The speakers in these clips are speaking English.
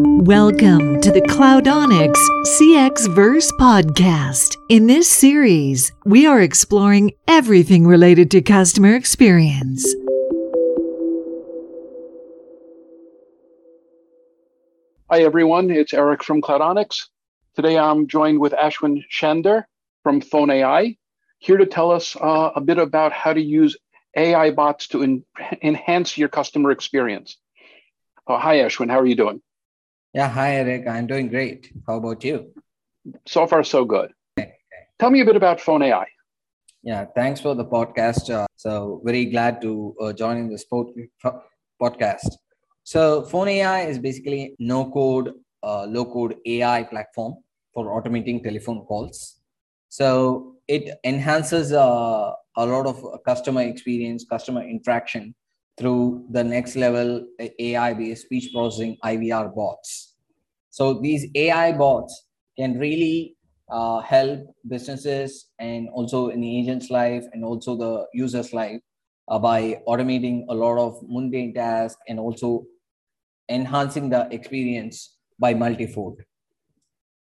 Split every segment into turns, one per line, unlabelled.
Welcome to the Cloudonix CX Verse podcast. In this series, we are exploring everything related to customer experience.
Hi, everyone. It's Eric from Cloudonix. Today I'm joined with Ashwin Chandar from Fone AI, here to tell us uh, a bit about how to use AI bots to en- enhance your customer experience. Uh, hi, Ashwin. How are you doing?
Yeah, hi, Eric. I'm doing great. How about you?
So far, so good. Tell me a bit about Fone AI.
Yeah, thanks for the podcast. Uh, so, very glad to uh, join in this pod- podcast. So, Fone AI is basically no code, uh, low code AI platform for automating telephone calls. So, it enhances uh, a lot of customer experience, customer interaction through the next level AI based speech processing IVR bots. So, these AI bots can really uh, help businesses and also in the agent's life and also the user's life uh, by automating a lot of mundane tasks and also enhancing the experience by multifold.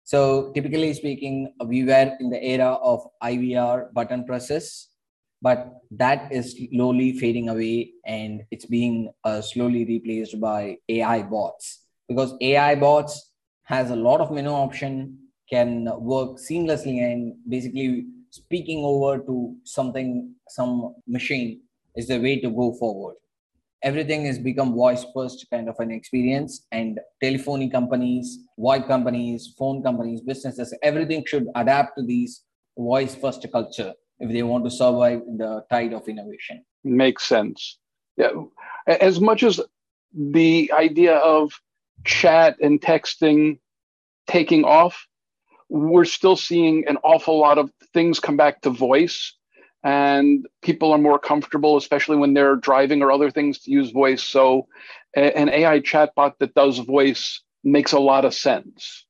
So typically speaking, we were in the era of IVR button presses, but that is slowly fading away and it's being uh, slowly replaced by AI bots. Because AI bots has a lot of menu option, can work seamlessly and basically speaking over to something, some machine is the way to go forward. Everything has become voice first kind of an experience and telephony companies VoIP companies phone companies businesses everything should adapt to these voice first culture if they want to survive the tide of innovation
makes sense yeah as much as the idea of chat and texting taking off we're still seeing an awful lot of things come back to voice and people are more comfortable, especially when they're driving or other things, to use voice. So, an AI chatbot that does voice makes a lot of sense.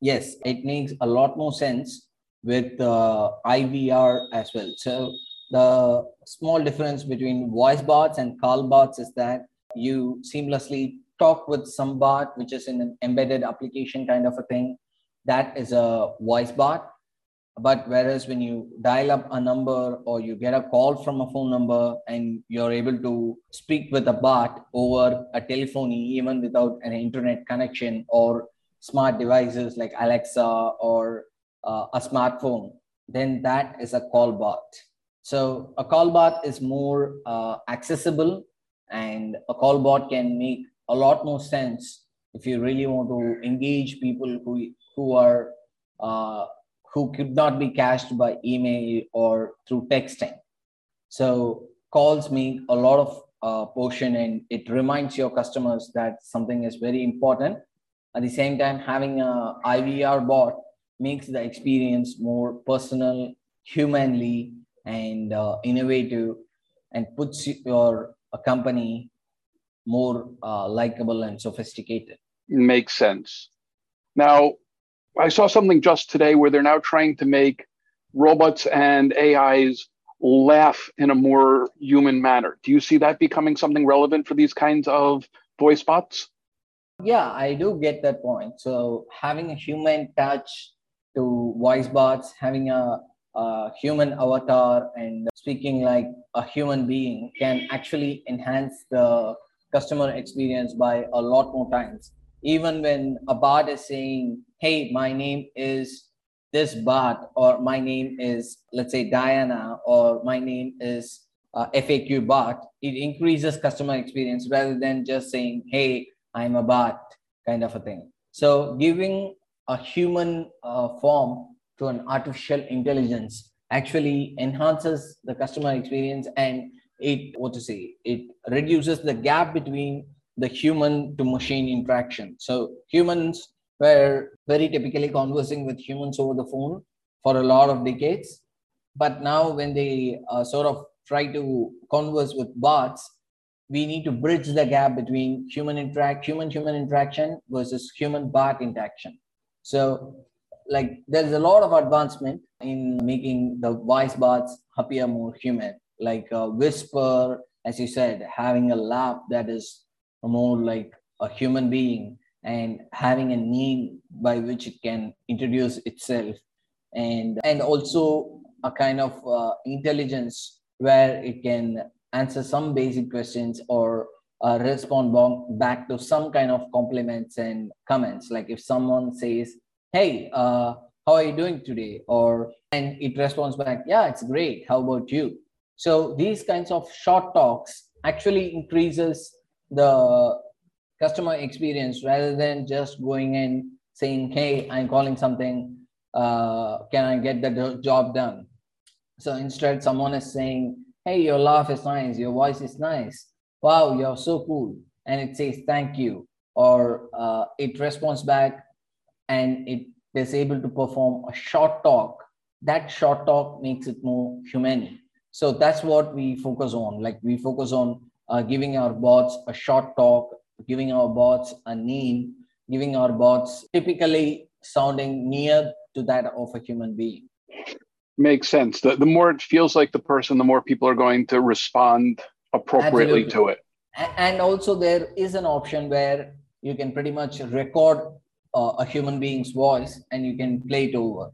Yes, it makes a lot more sense with uh, IVR as well. So, the small difference between voice bots and call bots is that you seamlessly talk with some bot, which is in an embedded application kind of a thing. That is a voice bot but whereas when you dial up a number or you get a call from a phone number and you're able to speak with a bot over a telephony even without an internet connection or smart devices like alexa or uh, a smartphone then that is a call bot so a call bot is more uh, accessible and a call bot can make a lot more sense if you really want to engage people who who are uh, who could not be cached by email or through texting. So calls make a lot of uh, portion and it reminds your customers that something is very important. At the same time, having a IVR bot makes the experience more personal, humanly, and uh, innovative, and puts your uh, company more uh, likable and sophisticated.
Makes sense. Now, I saw something just today where they're now trying to make robots and AIs laugh in a more human manner. Do you see that becoming something relevant for these kinds of voice bots?
Yeah, I do get that point. So having a human touch to voice bots, having a, a human avatar and speaking like a human being can actually enhance the customer experience by a lot more times even when a bot is saying, hey, my name is this bot, or my name is, let's say, Diana, or my name is uh, FAQ bot, it increases customer experience rather than just saying, hey, I'm a bot kind of a thing. So giving a human uh, form to an artificial intelligence actually enhances the customer experience and it what to say it reduces the gap between the human to machine interaction. So humans were very typically conversing with humans over the phone for a lot of decades. But now, when they uh, sort of try to converse with bots, we need to bridge the gap between human interact, human human interaction versus human bot interaction. So, like, there's a lot of advancement in making the voice bots appear more human, like uh, Whisper, as you said, having a laugh that is more like a human being and having a name by which it can introduce itself. And and also a kind of uh, intelligence where it can answer some basic questions or uh, respond back to some kind of compliments and comments. Like if someone says hey uh, how are you doing today? Or and it responds back yeah it's great. How about you? So these kinds of short talks actually increases the customer experience rather than just going and saying hey i'm calling something. Uh, can i get the job done? So instead someone is saying hey your laugh is nice. Your voice is nice wow you're so cool. And it says thank you. Or uh, it responds back and it is able to perform a short talk. That short talk makes it more humane so that's what we focus on. Like we focus on uh, giving our bots a short talk giving our bots a name giving our bots typically sounding near to that of a human being.
Makes sense. The, the more it feels like the person the more people are going to respond appropriately Absolutely. to it.
And also there is an option where you can pretty much record uh, a human being's voice and you can play it over.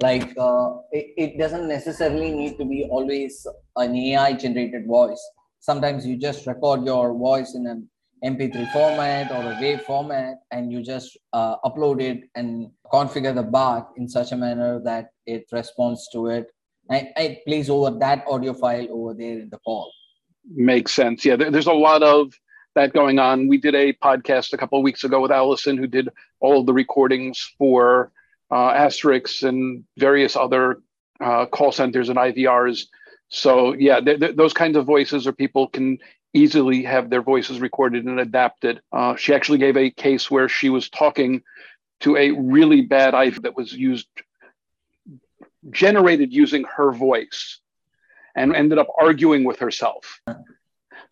Like uh, it, it doesn't necessarily need to be always an ai generated voice. Sometimes you just record your voice in an mp3 format or a wave format and you just uh, upload it and configure the bot in such a manner that it responds to it. And it plays over that audio file over there in the call
makes sense yeah there's a lot of that going on we did a podcast a couple of weeks ago with allison who did all of the recordings for uh, Asterisk and various other uh, call centers and IVRs. So yeah, th- th- those kinds of voices or people can easily have their voices recorded and adapted. Uh, she actually gave a case where she was talking to a really bad IV that was used generated using her voice and ended up arguing with herself. So,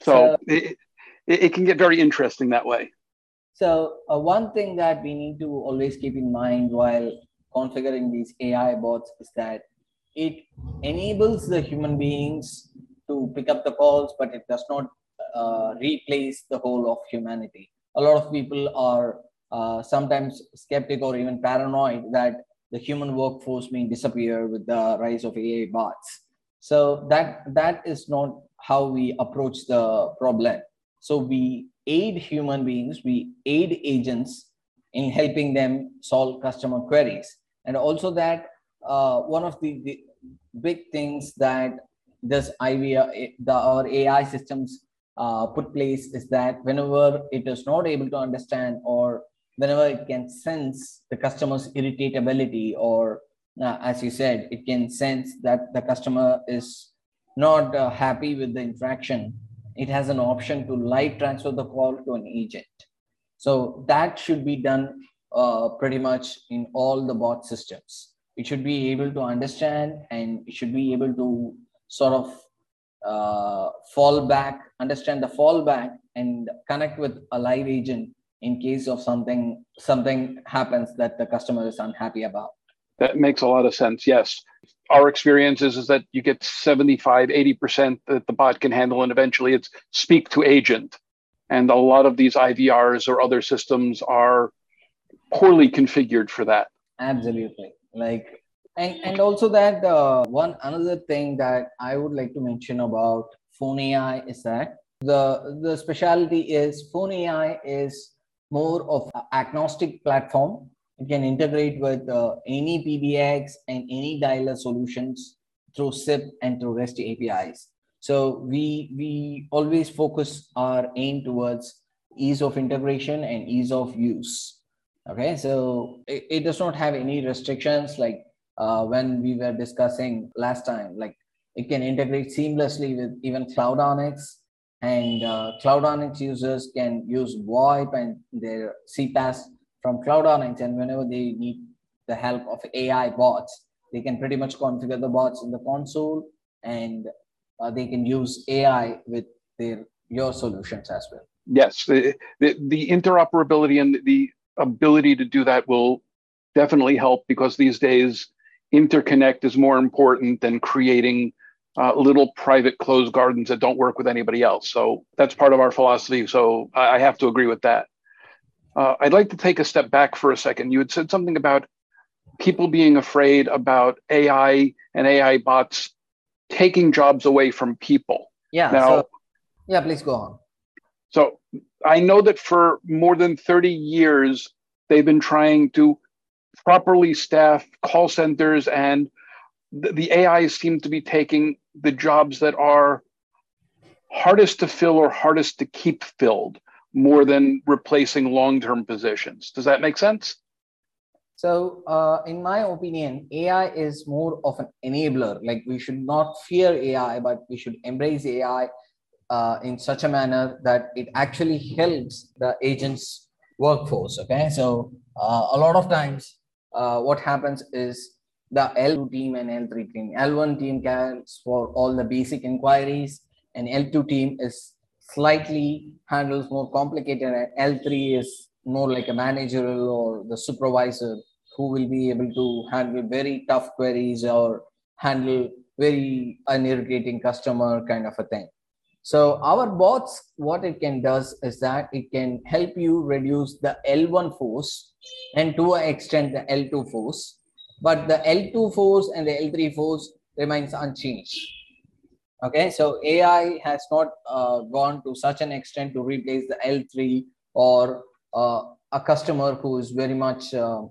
so it, it can get very interesting that way.
So uh, one thing that we need to always keep in mind while configuring these AI bots is that it enables the human beings to pick up the calls, but it does not uh, replace the whole of humanity. A lot of people are uh, sometimes skeptic or even paranoid that the human workforce may disappear with the rise of AI bots. So that that is not how we approach the problem. So we aid human beings, we aid agents in helping them solve customer queries and also that uh, one of the, the, big things that this IVR, the, our AI systems uh, put place is that whenever it is not able to understand or whenever it can sense the customer's irritability or uh, as you said it can sense that the customer is not uh, happy with the interaction it has an option to live transfer the call to an agent so that should be done uh, pretty much in all the bot systems. It should be able to understand and it should be able to sort of uh, fall back, understand the fallback, and connect with a live agent in case of something something happens that the customer is unhappy about.
That makes a lot of sense. Yes. Our experience is, is that you get 75, 80% that the bot can handle, and eventually it's speak to agent. And a lot of these IVRs or other systems are poorly configured for that
absolutely like and and also that uh, one another thing that i would like to mention about Fone AI is that the the specialty is Fone AI is more of agnostic platform it can integrate with uh, any pbx and any dialer solutions through sip and through rest apis so we we always focus our aim towards ease of integration and ease of use. Okay so it, it does not have any restrictions like uh, when we were discussing last time like it can integrate seamlessly with even Cloudonix and uh, Cloudonix users can use voip and their CPaaS from Cloudonix and whenever they need the help of ai bots they can pretty much configure the bots in the console and uh, they can use ai with their your solutions as well
yes the, the, the interoperability and the ability to do that will definitely help because these days interconnect is more important than creating uh, little private closed gardens that don't work with anybody else. So that's part of our philosophy. So I have to agree with that. Uh, I'd like to take a step back for a second. You had said something about people being afraid about AI and AI bots taking jobs away from people.
Yeah. Now, so, yeah, please go on.
So I know that for more than 30 years, they've been trying to properly staff call centers, and the, the AIs seem to be taking the jobs that are hardest to fill or hardest to keep filled more than replacing long term positions. Does that make sense?
So, uh, in my opinion, AI is more of an enabler. Like, we should not fear AI, but we should embrace AI uh, in such a manner that it actually helps the agent's workforce. Okay. So, uh, a lot of times, uh, what happens is the L2 team and L3 team. L1 team cares for all the basic inquiries, and L2 team is slightly handles more complicated, and L3 is more like a managerial or the supervisor who will be able to handle very tough queries or handle very unirritating customer kind of a thing. So our bots, what it can does is that it can help you reduce the L1 force and to an extent the L2 force, but the L2 force and the L3 force remains unchanged. Okay, so AI has not uh, gone to such an extent to replace the L3 or uh, a customer who is very much uh,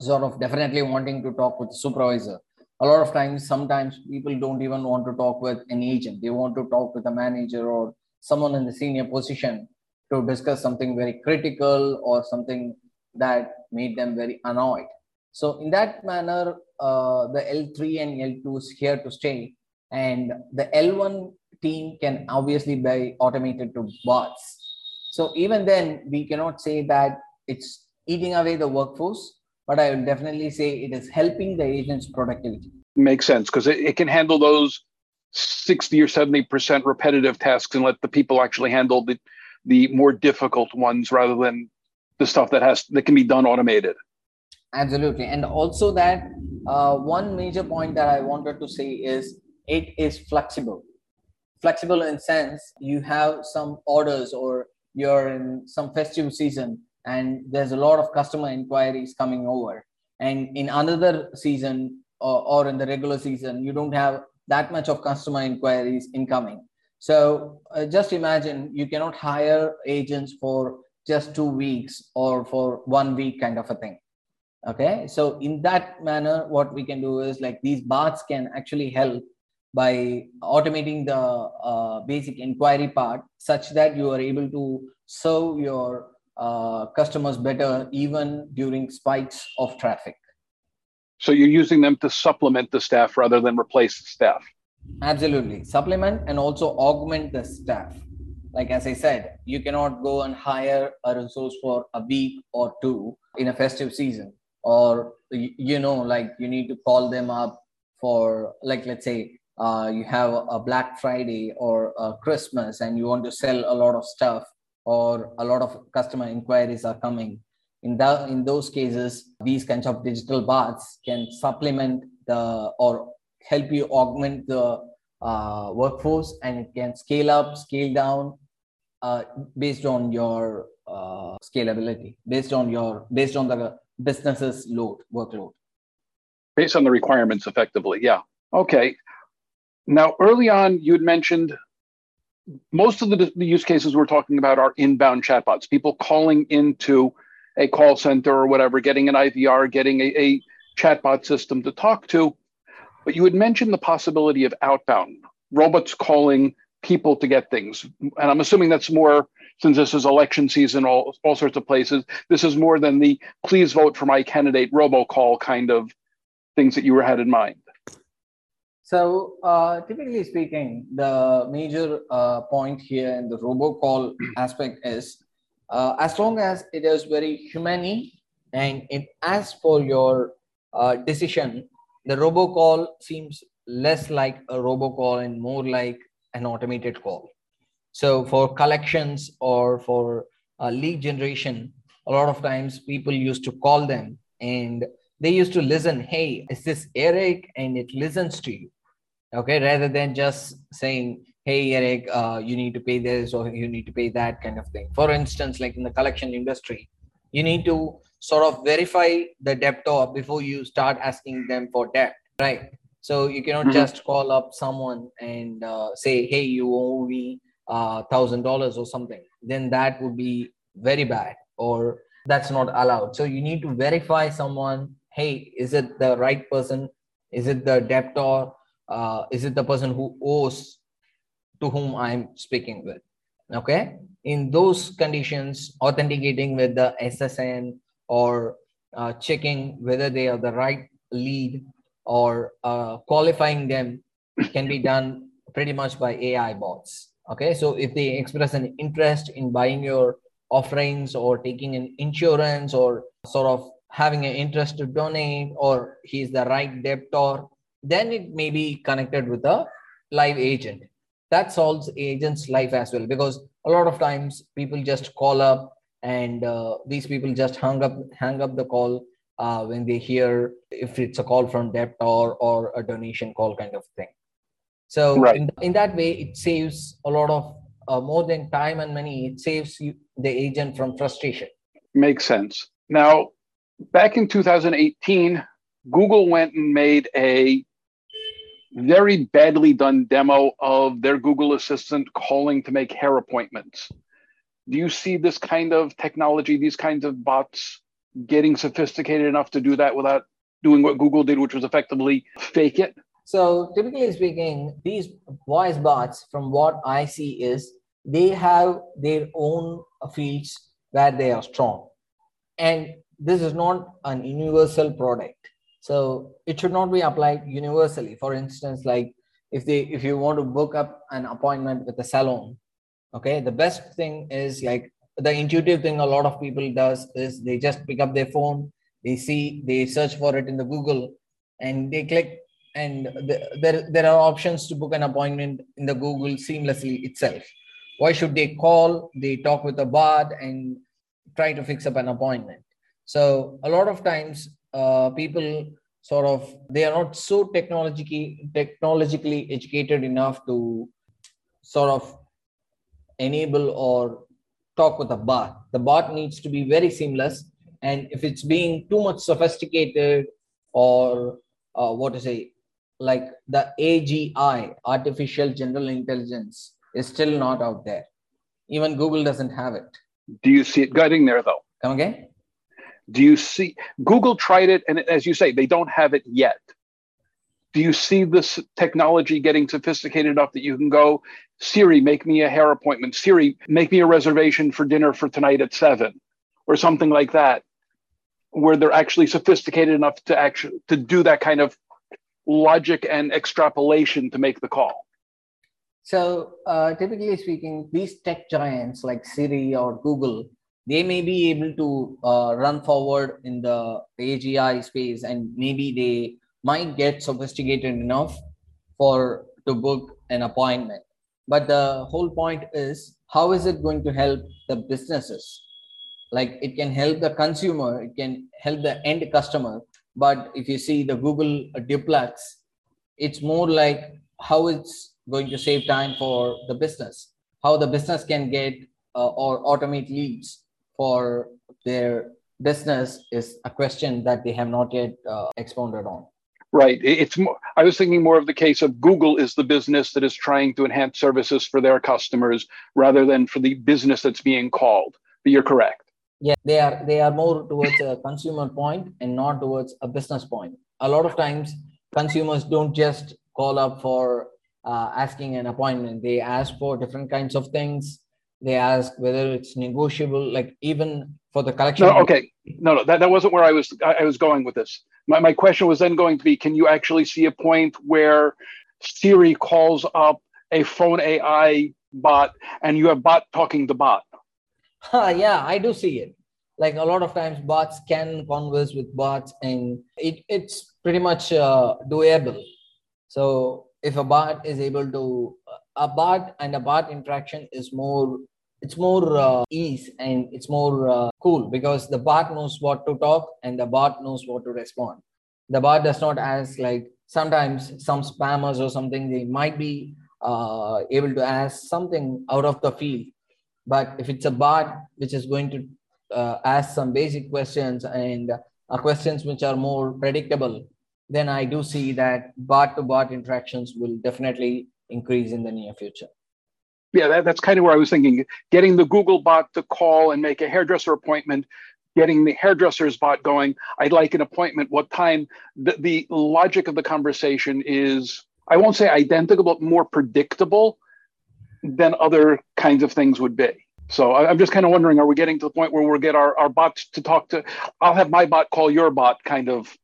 sort of definitely wanting to talk with the supervisor. A lot of times sometimes people don't even want to talk with an agent. They want to talk with a manager or someone in the senior position to discuss something very critical or something that made them very annoyed. So in that manner uh, the l3 and l2 is here to stay and the l1 team can obviously be automated to bots so even then we cannot say that it's eating away the workforce but I would definitely say it is helping the agent's productivity.
Makes sense because it, it can handle those 60 or 70% repetitive tasks and let the people actually handle the, the more difficult ones rather than the stuff that has that can be done automated.
Absolutely. And also that uh, one major point that I wanted to say is it is flexible. Flexible in sense you have some orders or you're in some festive season and there's a lot of customer inquiries coming over. And in another season or, or in the regular season you don't have that much of customer inquiries incoming. So uh, just imagine you cannot hire agents for just two weeks or for one week kind of a thing. Okay? So in that manner what we can do is like these bots can actually help by automating the uh, basic inquiry part such that you are able to serve your uh, customers better even during spikes of traffic.
So you're using them to supplement the staff rather than replace the staff.
Absolutely. Supplement and also augment the staff. Like as I said, you cannot go and hire a resource for a week or two in a festive season. Or, you know, like you need to call them up for, like, let's say, uh, you have a Black Friday or Christmas and you want to sell a lot of stuff or a lot of customer inquiries are coming. In that in those cases these kinds of digital bots can supplement the or help you augment the uh, workforce and it can scale up scale down uh, based on your uh, scalability based on your based on the business's load workload.
Based on the requirements effectively yeah. Okay now early on you had mentioned most of the, the use cases we're talking about are inbound chatbots, people calling into a call center or whatever, getting an IVR, getting a, a chatbot system to talk to. But you had mentioned the possibility of outbound robots calling people to get things. And I'm assuming that's more, since this is election season, all, all sorts of places, this is more than the please vote for my candidate robocall kind of things that you were had in mind.
So, uh, typically speaking, the major uh, point here in the robocall aspect is uh, as long as it is very humane and it asks for your uh, decision, the robocall seems less like a robocall and more like an automated call. So, for collections or for uh, lead generation, a lot of times people used to call them and they used to listen hey is this eric and it listens to you okay rather than just saying hey eric uh, you need to pay this or you need to pay that kind of thing for instance like in the collection industry you need to sort of verify the debtor before you start asking them for debt, right? So you cannot mm-hmm. just call up someone and uh, say, "Hey, you owe me uh, thousand dollars or something." Then that would be very bad, or that's not allowed. So you need to verify someone. Hey, is it the right person? Is it the debtor? Uh, is it the person who owes to whom I'm speaking with? Okay. In those conditions, authenticating with the SSN or uh, checking whether they are the right lead or uh, qualifying them can be done pretty much by AI bots. Okay, so if they express an interest in buying your offerings or taking an insurance or sort of having an interest to donate or he's the right debtor, then it may be connected with a live agent. That solves agent's life as well because a lot of times people just call up and uh, these people just hung up hang up the call uh, when they hear if it's a call from debt or or a donation call kind of thing so right. in, in that way it saves a lot of uh, more than time and money it saves you, the agent from frustration
makes sense now back in 2018 google went and made a very badly done demo of their google assistant calling to make hair appointments do you see this kind of technology these kinds of bots getting sophisticated enough to do that without doing what Google did, which was effectively fake it?
So, typically speaking, these voice bots, from what I see, is they have their own fields where they are strong. And this is not an universal product. So, it should not be applied universally. For instance, like if they if you want to book up an appointment with a salon, okay, the best thing is like the intuitive thing a lot of people does is they just pick up their phone they see they search for it in the google and they click and the, there, there are options to book an appointment in the google seamlessly itself why should they call they talk with a bot and try to fix up an appointment so a lot of times uh, people sort of they are not so technologically technologically educated enough to sort of enable or talk with a bot. The bot needs to be very seamless. And if it's being too much sophisticated or uh, what to say, like the AGI, artificial general intelligence, is still not out there. Even Google doesn't have it.
Do you see it getting there though?
Come again?
Do you see Google tried it, and as you say, they don't have it yet. Do you see this technology getting sophisticated enough that you can go siri make me a hair appointment. Siri make me a reservation for dinner for tonight at seven or something like that where they're actually sophisticated enough to actually to do that kind of logic and extrapolation to make the call?
So uh, typically speaking these tech giants like siri or google they may be able to uh, run forward in the agi space and maybe they might get sophisticated enough for to book an appointment. But the whole point is how is it going to help the businesses? Like it can help the consumer it can help the end customer. But if you see the google duplex it's more like how it's going to save time for the business how the business can get uh, or automate leads for their business is a question that they have not yet uh, expounded on
Right. It's more, I was thinking more of the case of Google is the business that is trying to enhance services for their customers rather than for the business that's being called. But you're correct.
Yeah, they are they are more towards a consumer point and not towards a business point. A lot of times consumers don't just call up for uh, asking an appointment. They ask for different kinds of things. They ask whether it's negotiable, like even for the collection.
No, okay. No, no, that, that wasn't where I was I, was going with this my, my question was then going to be can you actually see a point where Siri calls up a Fone AI bot and you have bot talking to bot?
Yeah, I do see it. Like a lot of times, bots can converse with bots, and it, it's pretty much uh, doable. So if a bot is able to, a bot and a bot interaction is more it's more uh, ease and it's more uh, cool because the bot knows what to talk and the bot knows what to respond the bot does not ask like sometimes some spammers or something they might be uh, able to ask something out of the field but if it's a bot which is going to uh, ask some basic questions and uh, questions which are more predictable, then I do see that bot to bot interactions will definitely increase in the near future.
Yeah, that, that's kind of where I was thinking. Getting the Google bot to call and make a hairdresser appointment, getting the hairdresser's bot going. I'd like an appointment. What time? The, the logic of the conversation is, I won't say identical, but more predictable than other kinds of things would be. So I'm just kind of wondering, are we getting to the point where we'll get our, our bots to talk to, I'll have my bot call your bot kind of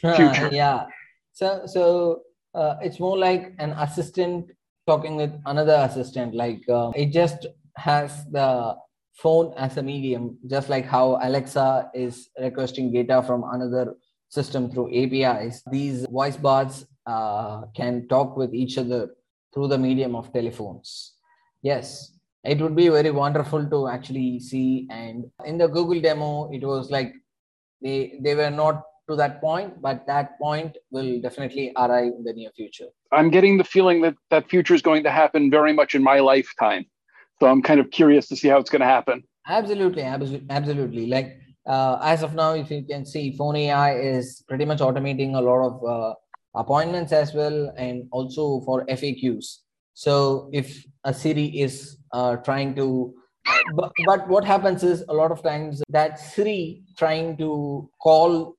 future.
yeah. So, so uh, it's more like an assistant talking with another assistant. Like uh, it just has the phone as a medium, just like how Alexa is requesting data from another system through APIs. These voice bots uh, can talk with each other through the medium of telephones. Yes, it would be very wonderful to actually see. And in the Google demo, it was like they they were not to that point, but that point will definitely arrive in the near future.
I'm getting the feeling that that future is going to happen very much in my lifetime. So I'm kind of curious to see how it's going to happen.
Absolutely, absolutely. Like uh, as of now, if you can see, Fone AI is pretty much automating a lot of uh, appointments as well, and also for FAQs. So if a Siri is uh, trying to but, but what happens is a lot of times that Siri trying to call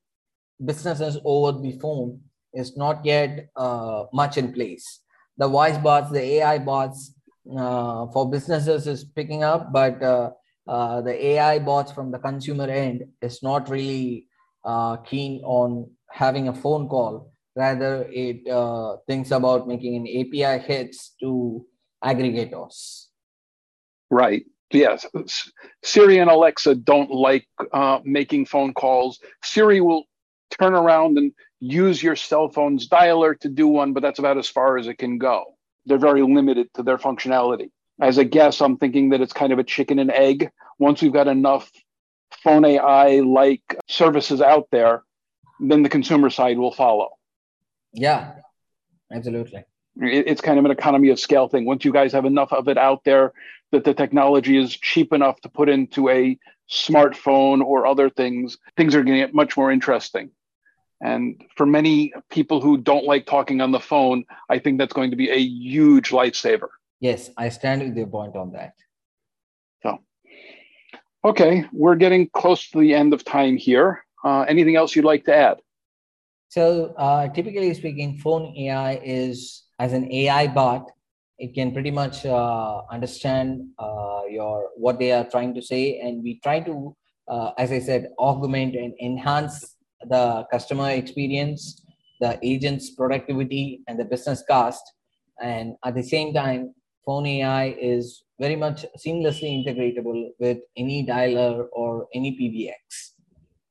businesses over the phone is not yet uh, much in place. The voice bots, the AI bots uh, for businesses is picking up, but uh, uh the AI bots from the consumer end is not really uh, keen on having a phone call. Rather, it uh, thinks about making an API hits to aggregators.
Right. Yes. Siri and Alexa don't like making phone calls. Siri will turn around and use your cell phone's dialer to do one, but that's about as far as it can go. They're very limited to their functionality. As a guess, I'm thinking that it's kind of a chicken and egg. Once we've got enough phone AI like services out there, then the consumer side will follow.
Yeah, absolutely.
It's kind of an economy of scale thing. Once you guys have enough of it out there that the technology is cheap enough to put into a smartphone or other things, things are going to get much more interesting. And for many people who don't like talking on the phone, I think that's going to be a huge lifesaver.
Yes, I stand with your point on that.
So, okay, we're getting close to the end of time here. Uh, anything else you'd like to add?
So, uh, typically speaking, Fone AI is as an AI bot. It can pretty much uh, understand uh, your what they are trying to say, and we try to, uh, as I said, augment and enhance the customer experience, the agent's productivity, and the business cost. And at the same time, Fone AI is very much seamlessly integratable with any dialer or any PBX.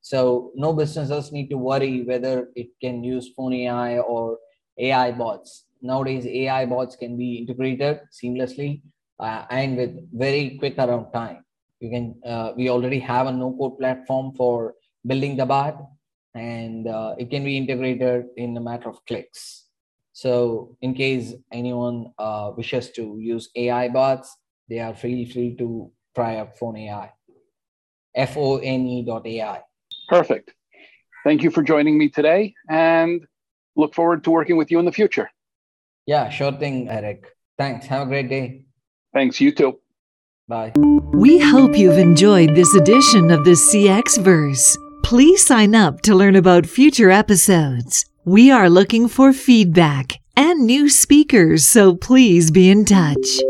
So no businesses need to worry whether it can use Fone AI or AI bots. Nowadays, AI bots can be integrated seamlessly uh, and with very quick around time. You can uh, we already have a no-code platform for building the bot and uh, it can be integrated in a matter of clicks. So in case anyone uh, wishes to use AI bots, they are free free to try out Fone AI. F O N E dot AI.
Perfect. Thank you for joining me today and look forward to working with you in the future.
Yeah, sure thing, Eric. Thanks. Have a great day.
Thanks. You too.
Bye.
We hope you've enjoyed this edition of the CXverse. Please sign up to learn about future episodes. We are looking for feedback and new speakers, so please be in touch.